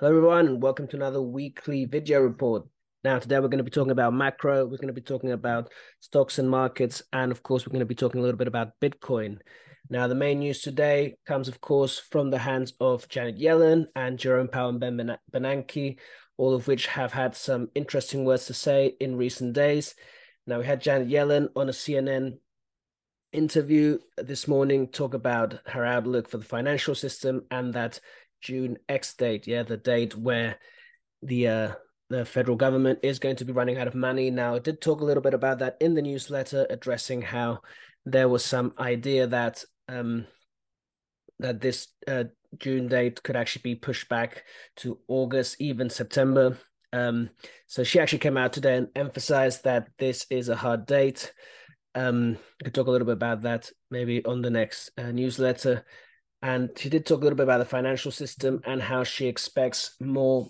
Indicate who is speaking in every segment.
Speaker 1: Hello, everyone, and welcome to another weekly video report. Now, today we're going to be talking about macro, we're going to be talking about stocks and markets, and of course, we're going to be talking a little bit about Bitcoin. Now, the main news today comes, of course, from the hands of Janet Yellen and Jerome Powell and Ben Bernanke, all of which have had some interesting words to say in recent days. Now, we had Janet Yellen on a CNN interview this morning talk about her outlook for the financial system and that June X date, yeah, the date where the uh, the federal government is going to be running out of money. Now, I did talk a little bit about that in the newsletter, addressing how there was some idea that um, that this uh, June date could actually be pushed back to August, even September. Um, so she actually came out today and emphasized that this is a hard date. Um, I could talk a little bit about that maybe on the next uh, newsletter. And she did talk a little bit about the financial system and how she expects more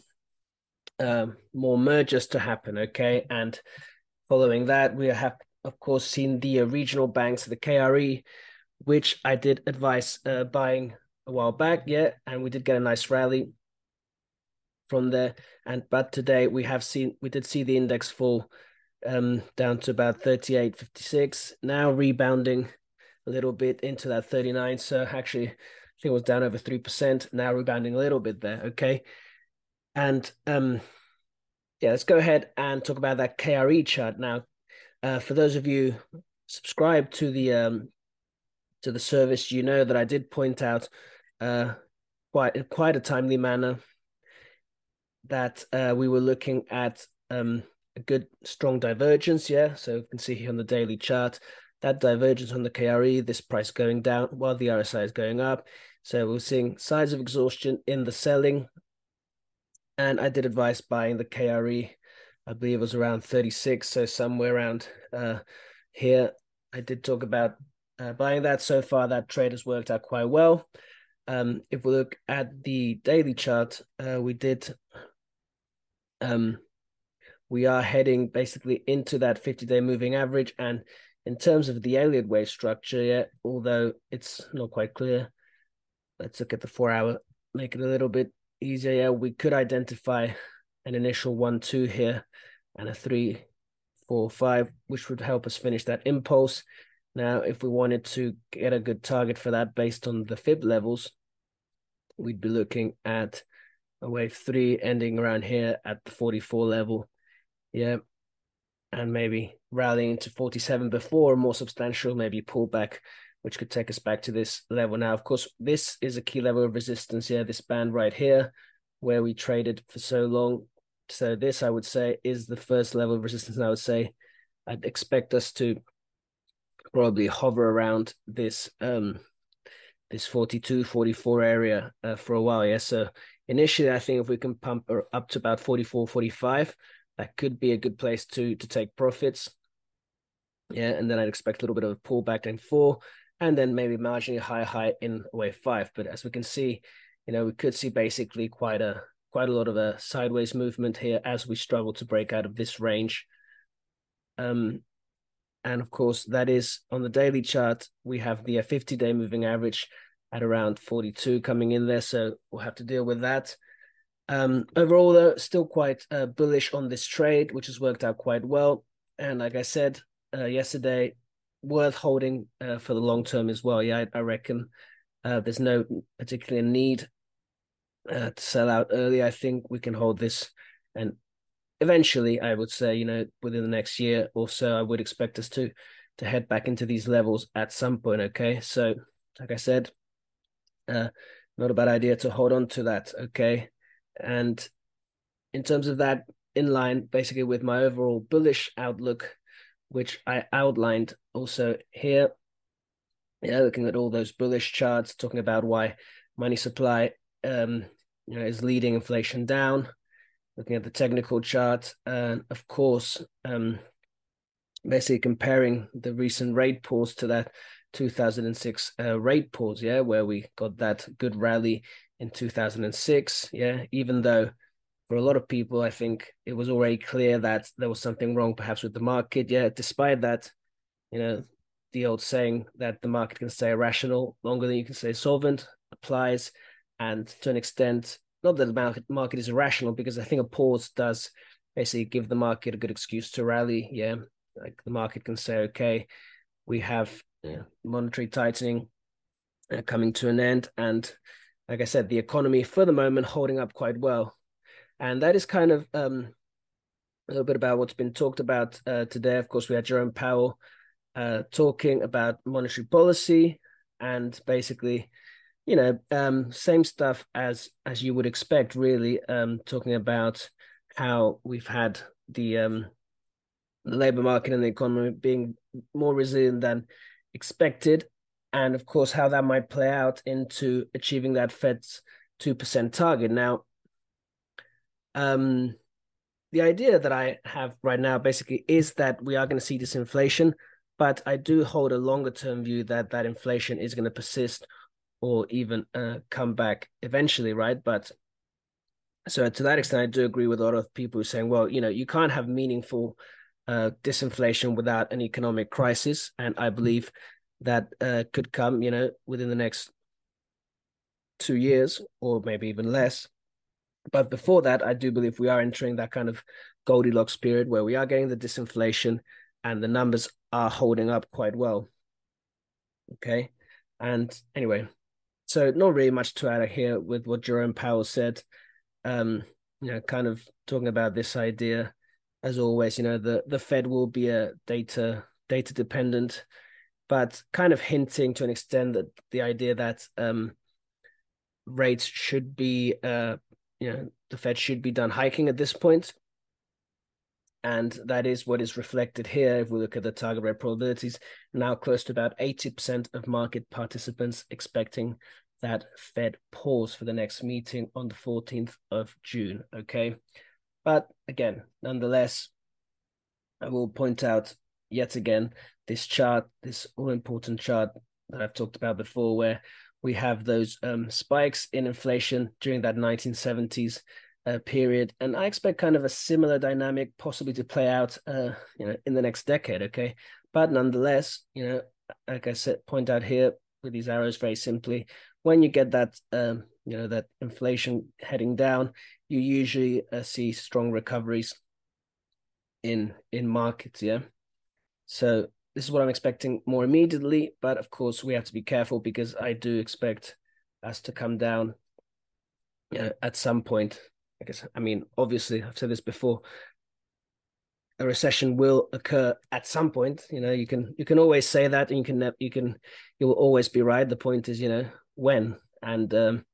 Speaker 1: um, more mergers to happen. Okay, and following that, we have of course seen the uh, regional banks, the KRE, which I did advise uh, buying a while back. Yeah, and we did get a nice rally from there. And but today we have seen we did see the index fall um, down to about 38.56, now rebounding a little bit into that 39. So actually think it was down over 3%, now rebounding a little bit there. Okay. And um, yeah, let's go ahead and talk about that KRE chart now. Uh, for those of you subscribed to the um, to the service, you know that I did point out uh, quite quite a timely manner that uh, we were looking at um, a good strong divergence. Yeah, so you can see here on the daily chart that divergence on the KRE, this price going down while the RSI is going up. So we're seeing signs of exhaustion in the selling. And I did advise buying the KRE. I believe it was around 36. So somewhere around uh, here. I did talk about uh, buying that. So far, that trade has worked out quite well. Um, if we look at the daily chart, uh, we did. Um, we are heading basically into that 50 day moving average. And in terms of the Elliott wave structure, yeah, although it's not quite clear, let's look at the four hour, make it a little bit easier. Yeah, we could identify an initial one, two here and a three, four, five, which would help us finish that impulse. Now, if we wanted to get a good target for that based on the fib levels, we'd be looking at a wave three ending around here at the 44 level. Yeah. And maybe rallying to 47 before more substantial, maybe pullback which could take us back to this level. Now, of course, this is a key level of resistance here, this band right here, where we traded for so long. So this, I would say, is the first level of resistance. And I would say I'd expect us to probably hover around this um this 42 44 area uh, for a while yeah so initially i think if we can pump up to about 44 45 that could be a good place to to take profits yeah and then i'd expect a little bit of a pullback in four and then maybe marginally higher high in wave five. But as we can see, you know, we could see basically quite a quite a lot of a sideways movement here as we struggle to break out of this range. Um, and of course, that is on the daily chart. We have the 50 day moving average at around 42 coming in there. So we'll have to deal with that. Um, overall, though, still quite uh, bullish on this trade, which has worked out quite well. And like I said uh, yesterday, worth holding uh, for the long term as well. Yeah, I, I reckon uh, there's no particular need uh, to sell out early. I think we can hold this, and eventually, I would say, you know, within the next year or so, I would expect us to to head back into these levels at some point. Okay, so like I said, uh, not a bad idea to hold on to that. Okay, and in terms of that, in line basically with my overall bullish outlook which I outlined also here. Yeah, looking at all those bullish charts, talking about why money supply um, you know, is leading inflation down. Looking at the technical chart, and of course, um, basically comparing the recent rate pause to that 2006 uh, rate pause, yeah, where we got that good rally in 2006, yeah, even though for a lot of people, I think it was already clear that there was something wrong, perhaps with the market. Yeah, despite that, you know, the old saying that the market can stay irrational longer than you can stay solvent applies, and to an extent, not that the market market is irrational because I think a pause does basically give the market a good excuse to rally. Yeah, like the market can say, okay, we have yeah, monetary tightening uh, coming to an end, and like I said, the economy for the moment holding up quite well, and that is kind of um, a little bit about what's been talked about uh, today. Of course, we had Jerome Powell uh, talking about monetary policy and basically you know um, same stuff as as you would expect really um, talking about how we've had the um, the labor market and the economy being more resilient than expected. And of course how that might play out into achieving that fed's 2% target. Now um the idea that i have right now basically is that we are going to see this inflation but I do hold a longer term view that that inflation is going to persist or even uh, come back eventually, right? But so to that extent, I do agree with a lot of people saying, well, you know, you can't have meaningful uh, disinflation without an economic crisis, and I believe that uh, could come, you know, within the next two years or maybe even less. But before that, I do believe we are entering that kind of Goldilocks period where we are getting the disinflation and the numbers are holding up quite well. Okay. And anyway, so not really much to add here with what Jerome Powell said. Um, you know, kind of talking about this idea, as always, you know, the, the Fed will be a data data dependent, but kind of hinting to an extent that the idea that um rates should be uh you know the Fed should be done hiking at this point. And that is what is reflected here. If we look at the target rate probabilities, now close to about 80% of market participants expecting that Fed pause for the next meeting on the 14th of June. Okay. But again, nonetheless, I will point out yet again this chart, this all important chart that I've talked about before, where we have those um, spikes in inflation during that 1970s uh, period, and I expect kind of a similar dynamic possibly to play out, uh, you know, in the next decade. Okay, but nonetheless, you know, like I said, point out here with these arrows very simply, when you get that, um, you know, that inflation heading down, you usually uh, see strong recoveries in in markets. Yeah, so this is what I'm expecting more immediately, but of course we have to be careful because I do expect us to come down you know, at some point I guess, I mean, obviously, I've said this before. A recession will occur at some point. You know, you can you can always say that, and you can you can you will always be right. The point is, you know, when and um,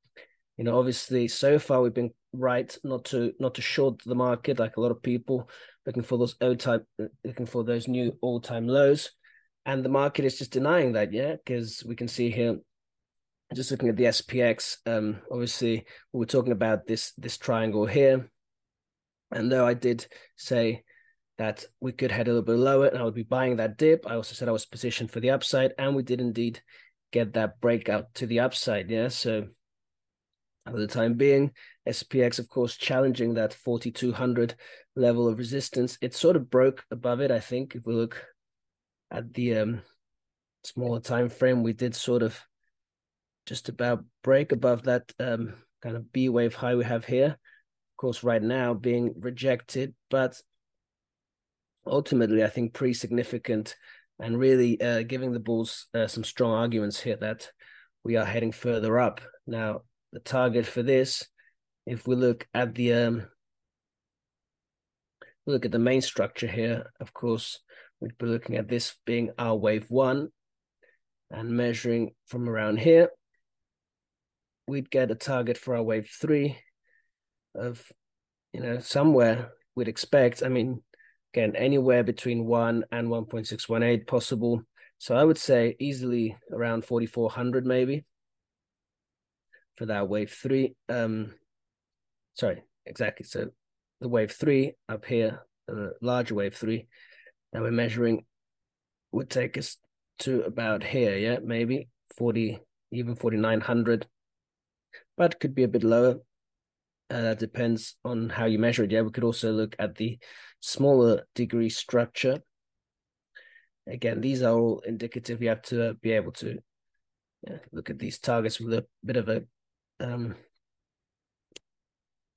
Speaker 1: you know, obviously, so far we've been right not to not to short the market like a lot of people looking for those old time looking for those new all time lows, and the market is just denying that. Yeah, because we can see here just looking at the SPX, um, obviously we were talking about this this triangle here, and though I did say that we could head a little bit lower and I would be buying that dip, I also said I was positioned for the upside, and we did indeed get that breakout to the upside. Yeah, so for the time being, SPX, of course, challenging that 4200 level of resistance. It sort of broke above it, I think. If we look at the um, smaller time frame, we did sort of just about break above that um, kind of B wave high we have here. Of course, right now being rejected, but ultimately, I think pretty significant and really uh, giving the Bulls uh, some strong arguments here that we are heading further up. Now, the target for this, if we look at the um, look at the main structure here, of course, we'd be looking at this being our wave one and measuring from around here we'd get a target for our wave three of, you know, somewhere we'd expect. I mean, again, anywhere between one and 1.618 possible. So I would say easily around 4,400 maybe for that wave three. Um, sorry, exactly. So the wave three up here, the larger wave three that we're measuring would take us to about here, yeah, maybe 40, even 4,900 but could be a bit lower. Uh, that depends on how you measure it. Yeah, we could also look at the smaller degree structure. Again, these are all indicative. You have to be able to yeah, look at these targets with a bit of a um,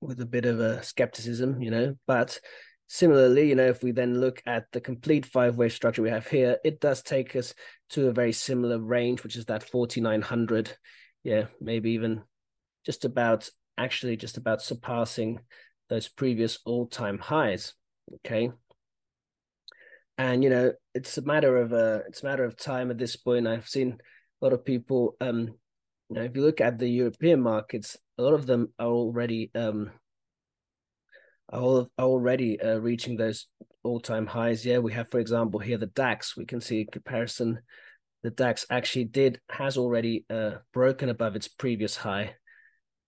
Speaker 1: with a bit of a skepticism, you know. But similarly, you know, if we then look at the complete five wave structure we have here, it does take us to a very similar range, which is that 4900. Yeah, maybe even just about actually just about surpassing those previous all time highs. Okay. And you know, it's a matter of uh it's a matter of time at this point. I've seen a lot of people um you know, if you look at the European markets, a lot of them are already um are already uh, reaching those all-time highs. Yeah, we have, for example, here the DAX. We can see a comparison. The DAX actually did has already uh, broken above its previous high,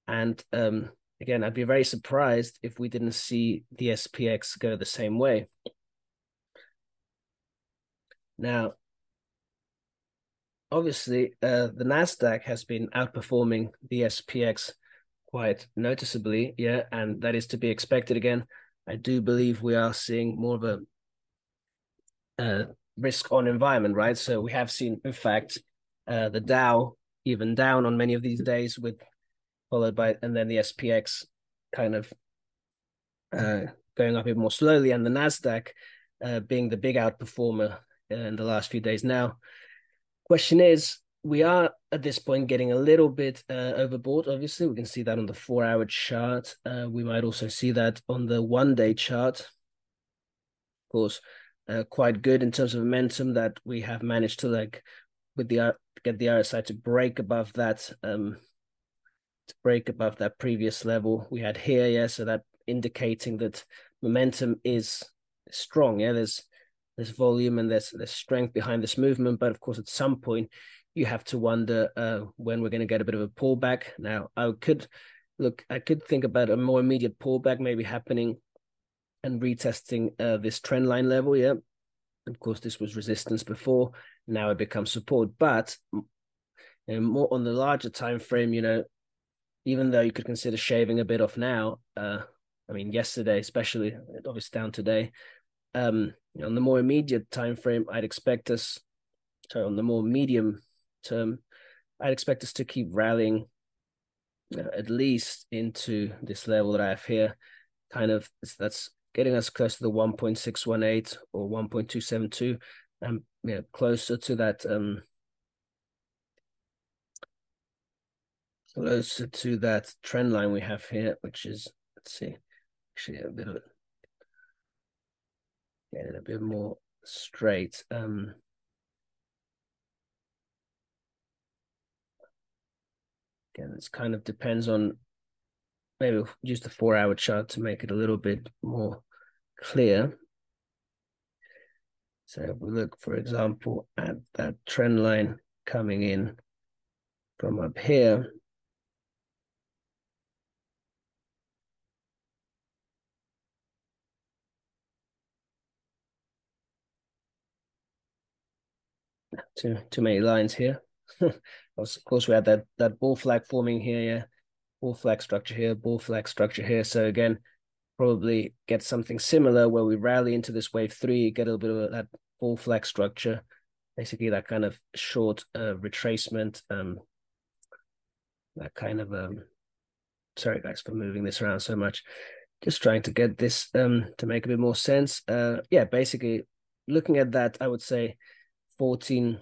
Speaker 1: and um, again, I'd be very surprised if we didn't see the SPX go the same way. Now, obviously, uh, the Nasdaq has been outperforming the SPX quite noticeably, yeah, and that is to be expected again. I do believe we are seeing more of a uh, risk on environment, right? So we have seen, in fact, uh, the Dow even down on many of these days, with followed by and then the SPX kind of uh, going up even more slowly, and the Nasdaq uh, being the big outperformer in the last few days. Now, question is, we are at this point getting a little bit uh, overbought. Obviously, we can see that on the four-hour chart. Uh, we might also see that on the one-day chart. Of course, uh, quite good in terms of momentum that we have managed to like with the get the RSI to break above that um to break above that previous level we had here. Yeah, so that indicating that momentum is strong. Yeah, there's there's volume and there's there's strength behind this movement, but of course, at some point you have to wonder uh, when we're going to get a bit of a pullback. Now, I could look, I could think about a more immediate pullback maybe happening and retesting uh, this trend line level. Yeah, of course, this was resistance before. Now it becomes support, but know, more on the larger time frame. You know, even though you could consider shaving a bit off now, uh, I mean, yesterday, especially, obviously down today. Um, on the more immediate time frame, I'd expect us. So on the more medium term, I'd expect us to keep rallying uh, at least into this level that I have here. Kind of that's getting us close to the 1.618 or 1.272 and you know, closer to that um closer to that trend line we have here, which is let's see, actually a bit of it a bit more straight. Um Again, this kind of depends on maybe we'll use the four hour chart to make it a little bit more clear. So if we look, for example, at that trend line coming in from up here, too too many lines here. of course, we had that that bull flag forming here, yeah, bull flag structure here, bull flag structure here. So again, probably get something similar where we rally into this wave three, get a little bit of that bull flag structure, basically that kind of short uh, retracement, um, that kind of um. Sorry, guys, for moving this around so much. Just trying to get this um to make a bit more sense. Uh, yeah, basically looking at that, I would say 14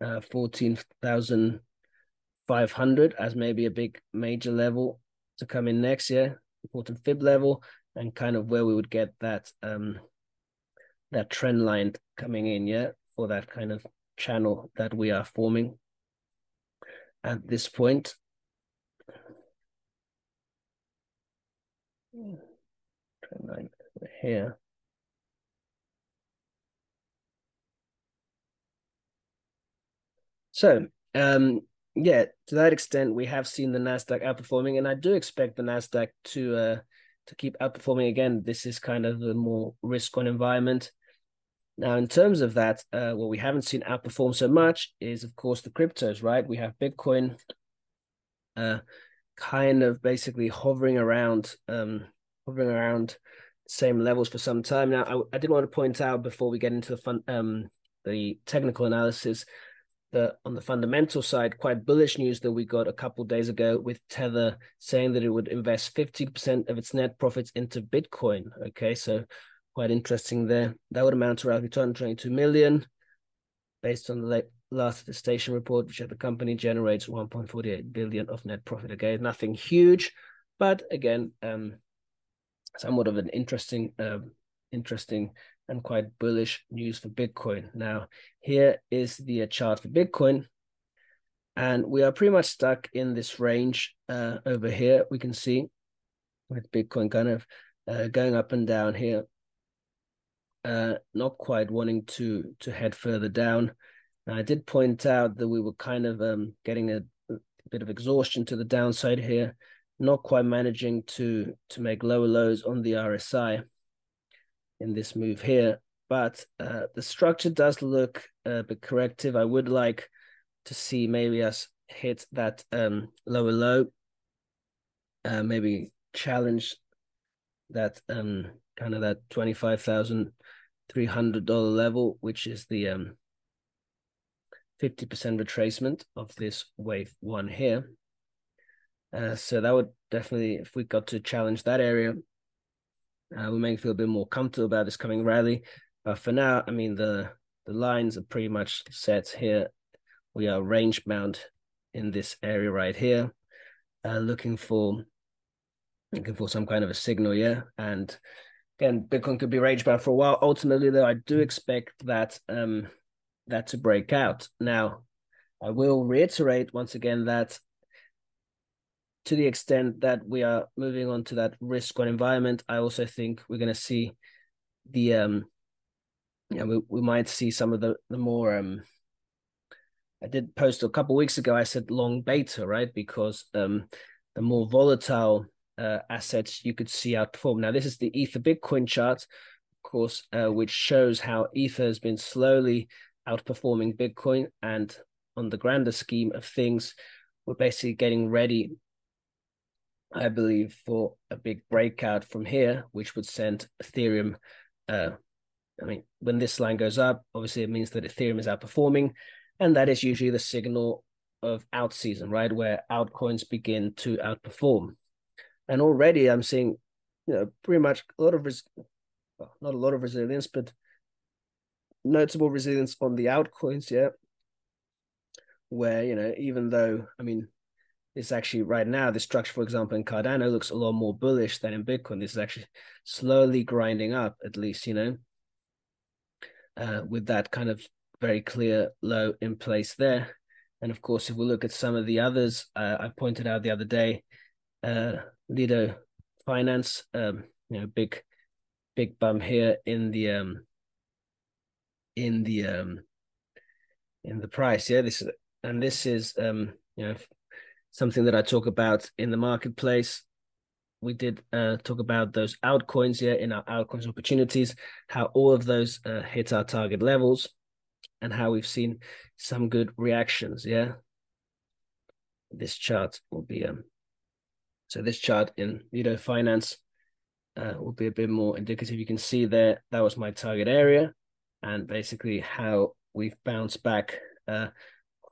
Speaker 1: uh, 14,500 as maybe a big major level to come in next year, important fib level, and kind of where we would get that um that trend line coming in, yeah, for that kind of channel that we are forming at this point. Trend line here. So, um, yeah, to that extent, we have seen the Nasdaq outperforming, and I do expect the Nasdaq to uh, to keep outperforming again. This is kind of a more risk-on environment. Now, in terms of that, uh, what we haven't seen outperform so much is, of course, the cryptos. Right? We have Bitcoin, uh, kind of basically hovering around, um, hovering around same levels for some time now. I, I did want to point out before we get into the fun, um, the technical analysis the on the fundamental side, quite bullish news that we got a couple days ago with Tether saying that it would invest 50% of its net profits into Bitcoin. Okay, so quite interesting there. That would amount to roughly 222 million based on the last attestation report, which the company generates 1.48 billion of net profit. Okay, nothing huge, but again, um, somewhat of an interesting, uh, interesting and quite bullish news for Bitcoin. Now, here is the chart for Bitcoin. And we are pretty much stuck in this range uh, over here. We can see with Bitcoin kind of uh, going up and down here, uh, not quite wanting to to head further down. Now, I did point out that we were kind of um, getting a, a bit of exhaustion to the downside here, not quite managing to to make lower lows on the RSI in this move here. But uh, the structure does look a bit corrective. I would like to see maybe us hit that um, lower low, uh, maybe challenge that um, kind of that twenty five thousand three hundred dollar level, which is the um, fifty percent retracement of this wave one here. Uh, so that would definitely, if we got to challenge that area, uh, we may feel a bit more comfortable about this coming rally. But for now, I mean, the, the lines are pretty much set here. We are range bound in this area right here, uh, looking for looking for some kind of a signal, yeah. And again, Bitcoin could be range bound for a while. Ultimately, though, I do expect that um that to break out. Now, I will reiterate once again that to the extent that we are moving on to that risk on environment, I also think we're going to see the um, yeah, we, we might see some of the the more um. I did post a couple weeks ago. I said long beta, right? Because um, the more volatile uh, assets you could see outperform. Now, this is the Ether Bitcoin chart, of course, uh, which shows how Ether has been slowly outperforming Bitcoin. And on the grander scheme of things, we're basically getting ready I believe, for a big breakout from here, which would send Ethereum. Uh, I mean, when this line goes up, obviously it means that Ethereum is outperforming, and that is usually the signal of altseason, right, where altcoins begin to outperform. And already I'm seeing, you know, pretty much a lot of res- well, not a lot of resilience, but notable resilience on the altcoins, yeah. Where you know, even though I mean, it's actually right now the structure, for example, in Cardano looks a lot more bullish than in Bitcoin. This is actually slowly grinding up, at least, you know, uh, with that kind of very clear low in place there. And of course, if we look at some of the others, uh, I pointed out the other day, uh, Lido Finance, um, you know, big, big bump here in the um, in the um, in the price. Yeah, this is and this is um, you know something that I talk about in the marketplace. We did uh, talk about those altcoins here in our altcoins opportunities, how all of those uh, hit our target levels, and how we've seen some good reactions. Yeah, this chart will be um. So this chart in Lido Finance uh, will be a bit more indicative. You can see there that was my target area, and basically how we've bounced back uh,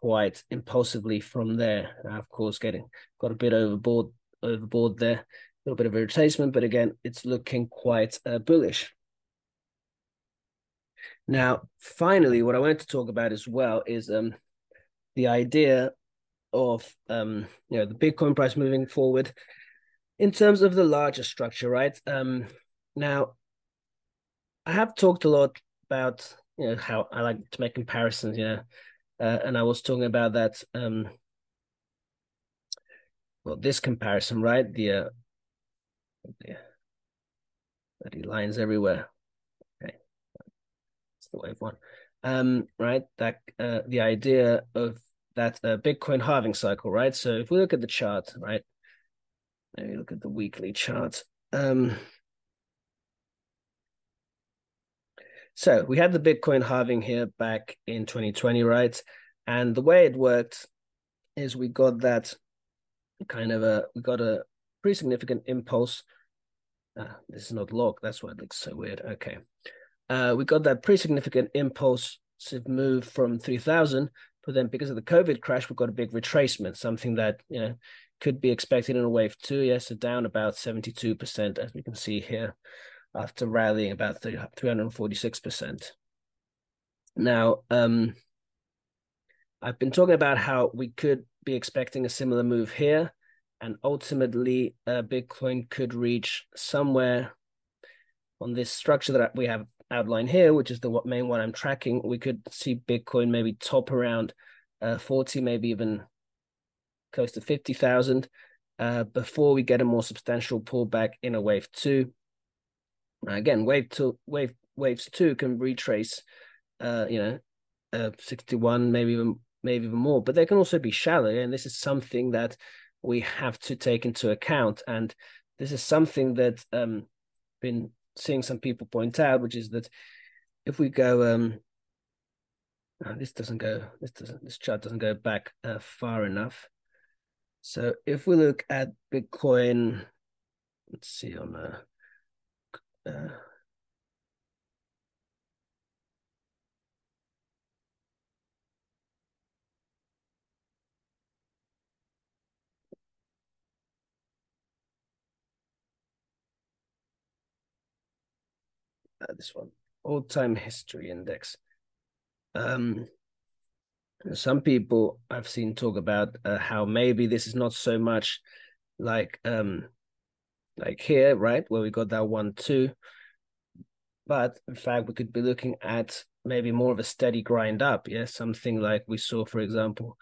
Speaker 1: quite impulsively from there. of course, getting got a bit overboard overboard there, a little bit of a retracement, but again, it's looking quite uh, bullish. Now, finally, what I wanted to talk about as well is um, the idea of um, you know the Bitcoin price moving forward in terms of the larger structure, right? Um, now, I have talked a lot about you know how I like to make comparisons, you know, uh, and I was talking about that. Um, well, this comparison, right? The, uh, the bloody lines everywhere. Okay, it's the wave one. Um, right? That uh, the idea of that uh, Bitcoin halving cycle, right? So if we look at the chart, right? Maybe look at the weekly chart. Um, So we had the Bitcoin halving here back in 2020, right? And the way it worked is we got that kind of a we got a pretty significant impulse. Ah, this is not log. That's why it looks so weird. Okay, uh, we got that pretty significant impulsive move from 3,000 But then because of the COVID crash, we've got a big retracement, something that you know could be expected in a wave two. Yes, so down about 72%, as we can see here, after rallying about 346%. Now, um, I've been talking about how we could be expecting a similar move here, and ultimately, uh, Bitcoin could reach somewhere on this structure that we have outlined here, which is the main one I'm tracking. We could see Bitcoin maybe top around uh, 40, maybe even close to 50,000 uh, before we get a more substantial pullback in a wave two. Again, wave two, wave waves two can retrace, uh, you know, uh, 61, maybe even maybe even more, but they can also be shallow, and this is something that we have to take into account. And this is something that um been seeing some people point out, which is that if we go um this doesn't go this doesn't this chart doesn't go back uh, far enough. So if we look at Bitcoin, let's see on the uh, this one, old time history index. Um, some people I've seen talk about uh, how maybe this is not so much like um like here, right, where we got that one two, but in fact we could be looking at maybe more of a steady grind up, yeah, something like we saw, for example,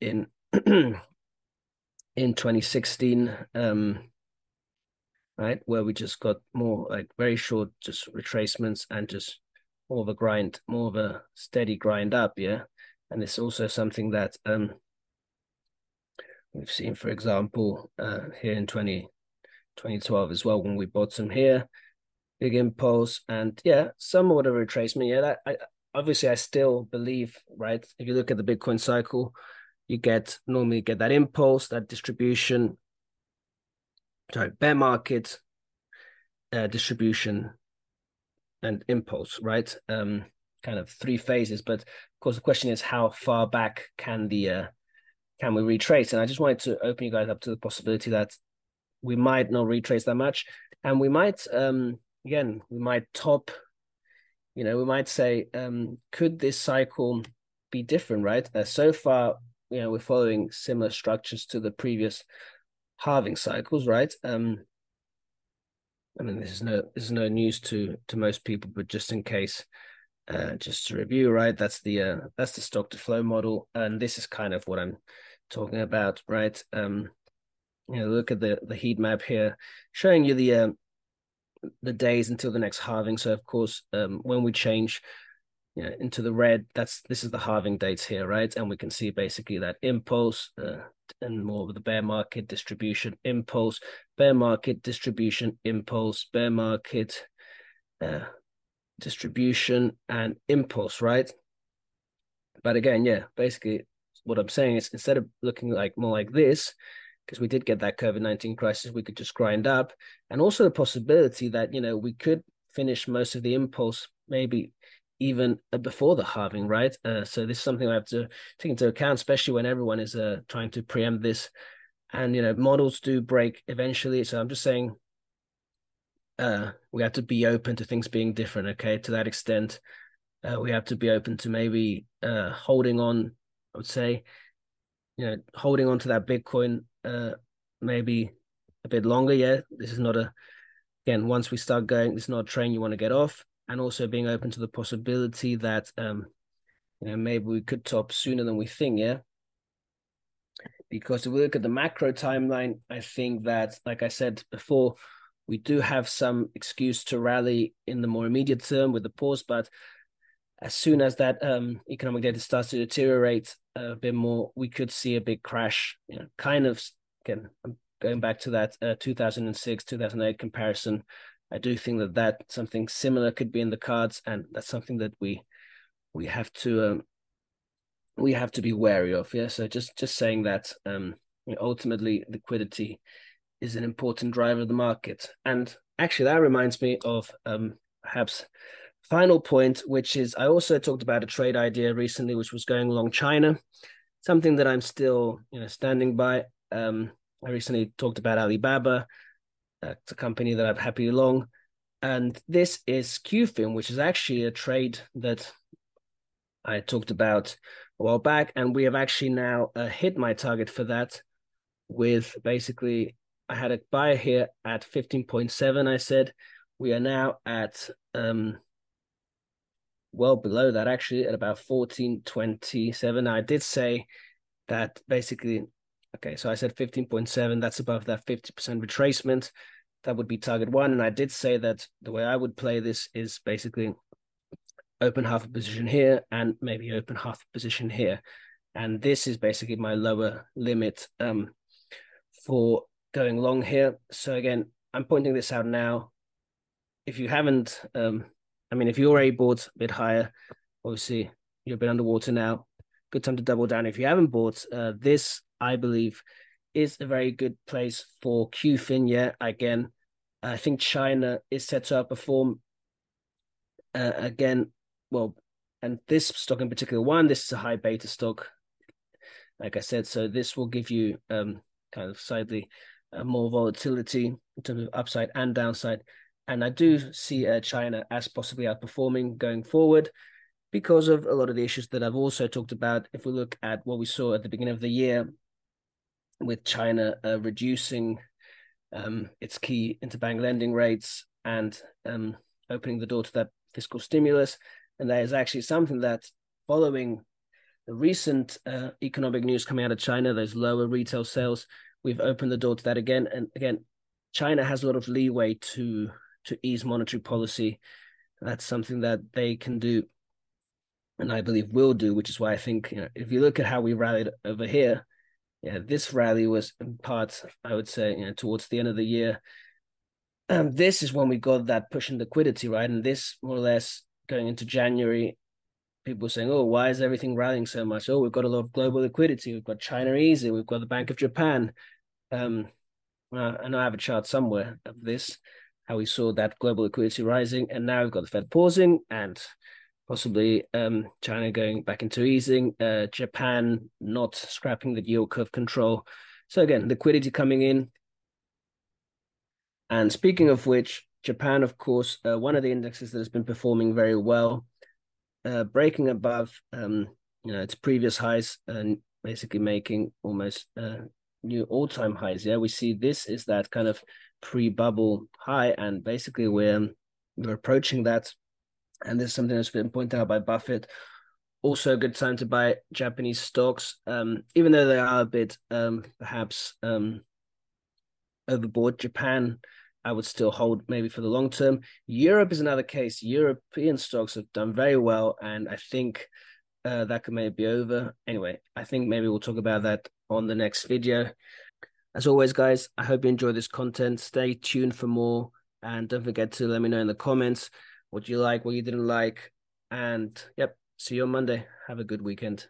Speaker 1: in in 2016, um, right, where we just got more like very short just retracements and just more of a grind, more of a steady grind up, yeah? And it's also something that um, we've seen, for example, uh, here in 20, 2012 as well, when we bought some here, big impulse, and yeah, somewhat of retracement. Yeah, that, I, obviously I still believe, right? If you look at the Bitcoin cycle, you get normally get that impulse, that distribution, sorry, bear market, uh, distribution, and impulse, right? Um, kind of three phases. But of course, the question is how far back can the uh, can we retrace? And I just wanted to open you guys up to the possibility that we might not retrace that much, and we might um, again we might top. You know, we might say, um, could this cycle be different? Right. Uh, so far, you know, we're following similar structures to the previous halving cycles, right? Um, I mean, this is no this is no news to to most people, but just in case uh, just to review, right? That's the uh, that's the stock to flow model, and this is kind of what I'm talking about, right? Um, you know, look at the the heat map here, showing you the uh, the days until the next halving. So of course, um, when we change you know, into the red, that's this is the halving dates here, right? And we can see basically that impulse uh, and more of the bear market distribution, impulse, bear market distribution, impulse, bear market. Uh, distribution, and impulse, right? But again, yeah, basically what I'm saying is instead of looking like more like this, because we did get that COVID 19 crisis, we could just grind up. And also the possibility that, you know, we could finish most of the impulse maybe even before the halving, right? Uh, so this is something I have to take into account, especially when everyone is uh, trying to preempt this. And, you know, models do break eventually. So I'm just saying uh, we have to be open to things being different. Okay, to that extent, uh, we have to be open to maybe uh, holding on. I would say, you know, holding on to that Bitcoin uh, maybe a bit longer. Yeah, this is not a again. Once we start going, this is not a train you want to get off, and also being open to the possibility that um, you know, maybe we could top sooner than we think. Yeah. Because if we look at the macro timeline, I think that, like I said before, we do have some excuse to rally in the more immediate term with the pause, but as soon as that um, economic data starts to deteriorate a bit more, we could see a big crash. You know, kind of again, I'm going back to that uh, 2006 2008 comparison. I do think that that something similar could be in the cards, and that's something that we we have to um, we have to be wary of. Yeah, so just just saying that um, ultimately liquidity is an important driver of the market. And actually, that reminds me of um, perhaps final point, which is I also talked about a trade idea recently, which was going along China, something that I'm still you know standing by. Um, I recently talked about Alibaba. Uh, it's a company that I've happily long, and this is QFIN, which is actually a trade that I talked about a while back, and we have actually now uh, hit my target for that with basically I had a buy here at 15.7 I said we are now at um well below that actually at about 1427 I did say that basically okay so I said 15.7 that's above that 50% retracement that would be target 1 and I did say that the way I would play this is basically open half a position here and maybe open half a position here and this is basically my lower limit um for going long here. So again, I'm pointing this out now. If you haven't, um, I mean, if you already bought a bit higher, obviously you're a bit underwater now. Good time to double down. If you haven't bought, uh, this I believe is a very good place for QFIN. Yeah, again, I think China is set to outperform. Uh, again, well, and this stock in particular, one, this is a high beta stock. Like I said, so this will give you um, kind of slightly uh, more volatility in terms of upside and downside. And I do see uh, China as possibly outperforming going forward because of a lot of the issues that I've also talked about. If we look at what we saw at the beginning of the year with China uh, reducing um, its key interbank lending rates and um, opening the door to that fiscal stimulus. And that is actually something that following the recent uh, economic news coming out of China, those lower retail sales, we've opened the door to that again. And again, China has a lot of leeway to to ease monetary policy. That's something that they can do, and I believe will do. Which is why I think you know if you look at how we rallied over here, yeah, this rally was in part, I would say, you know, towards the end of the year. Um, this is when we got that push in liquidity, right? And this more or less going into January, people saying, "Oh, why is everything rallying so much? Oh, we've got a lot of global liquidity. We've got China easy. We've got the Bank of Japan. Um, uh, I I have a chart somewhere of this, how we saw that global liquidity rising, and now we've got the Fed pausing and possibly um, China going back into easing, uh, Japan not scrapping the yield curve control. So again, liquidity coming in. And speaking of which, Japan, of course, uh, one of the indexes that has been performing very well, uh, breaking above, um, you know, its previous highs and basically making almost uh, new all-time highs. Yeah, we see this is that kind of pre-bubble high, and basically we're we're approaching that. And this is something that's been pointed out by Buffett. Also, a good time to buy Japanese stocks, um, even though they are a bit um, perhaps um, overboard. Japan, I would still hold maybe for the long term. Europe is another case. European stocks have done very well, and I think uh, that could maybe be over. Anyway, I think maybe we'll talk about that on the next video. As always, guys, I hope you enjoy this content. Stay tuned for more. And don't forget to let me know in the comments what you like, what you didn't like. And yep, see you on Monday. Have a good weekend.